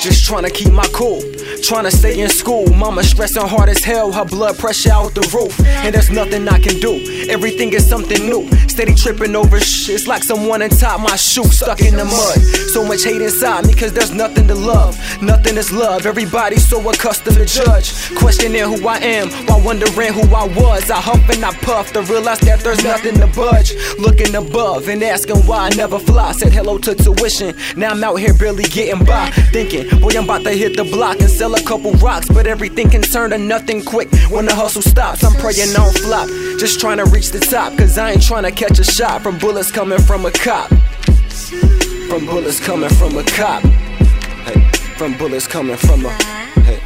Just trying to keep my cool. Trying to stay in school, mama stressing hard as hell, her blood pressure out the roof. And there's nothing I can do, everything is something new. Steady tripping over shit, it's like someone on top my shoe stuck in the mud. So much hate inside me, cause there's nothing to love. Nothing is love, everybody's so accustomed to judge. Questioning who I am, while wondering who I was. I huff and I puff to realize that there's nothing to budge. Looking above and asking why I never fly. Said hello to tuition, now I'm out here barely getting by. Thinking, boy, I'm about to hit the block and sell a couple rocks, but everything can turn to nothing quick. When the hustle stops, I'm praying on flop. Just trying to reach the top, cause I ain't trying to catch a shot from bullets coming from a cop. From bullets coming from a cop. Hey, from bullets coming from a. Hey.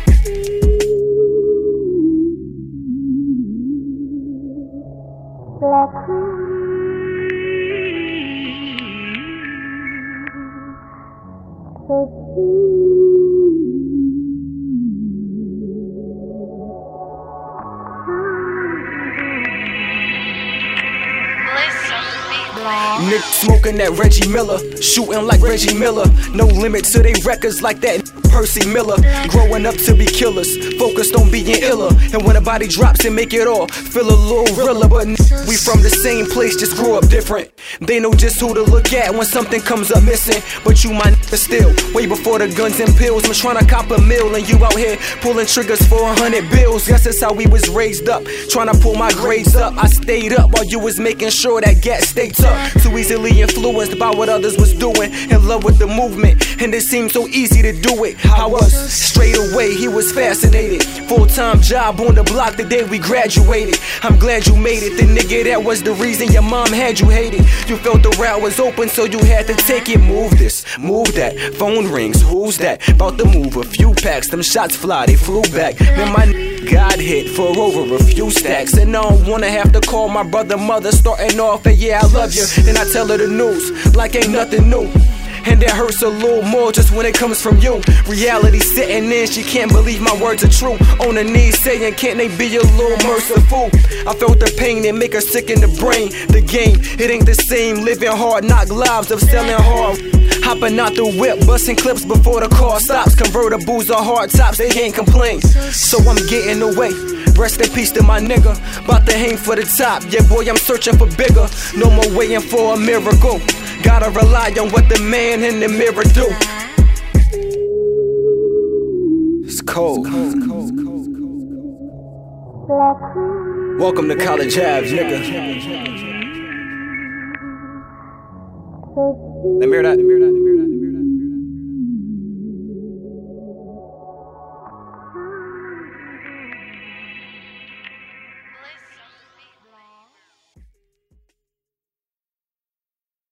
Nick smoking that Reggie Miller, shooting like Reggie Miller. No limit to they records like that Percy Miller. Growing up to be killers, focused on being iller. And when a body drops and make it all feel a little realer. But we from the same place, just grew up different. They know just who to look at when something comes up missing. But you my nigga still, way before the guns and pills. I'm trying to cop a meal, and you out here pulling triggers for a hundred bills. Guess that's how we was raised up, trying to pull my grades up. I stayed up while you was making sure that gas stayed up. Too easily influenced by what others was doing, in love with the movement, and it seemed so easy to do it. I was straight away, he was fascinated. Full time job on the block the day we graduated. I'm glad you made it, the nigga that was the reason your mom had you hated. You felt the route was open, so you had to take it. Move this, move that. Phone rings, who's that? About to move a few packs, them shots fly, they flew back. Then my n- got hit for over a few stacks, and I don't wanna have to call my brother, mother, starting off, and yeah, I love you. Then I tell her the news, like ain't nothing new. And that hurts a little more just when it comes from you. Reality sitting in, she can't believe my words are true. On her knees saying, can't they be a little merciful? I felt the pain that make her sick in the brain. The game, it ain't the same. Living hard, knock lives of selling hard. Hopping out the whip, busting clips before the car stops. Convertibles are hard tops, they can't complain. So I'm getting away. Rest in peace to my nigga. About to hang for the top. Yeah, boy, I'm searching for bigger. No more waiting for a miracle. Gotta rely on what the man in the mirror do. It's cold. Welcome to College Ave, nigga. Let me hear that. Let me hear that. Let me hear that.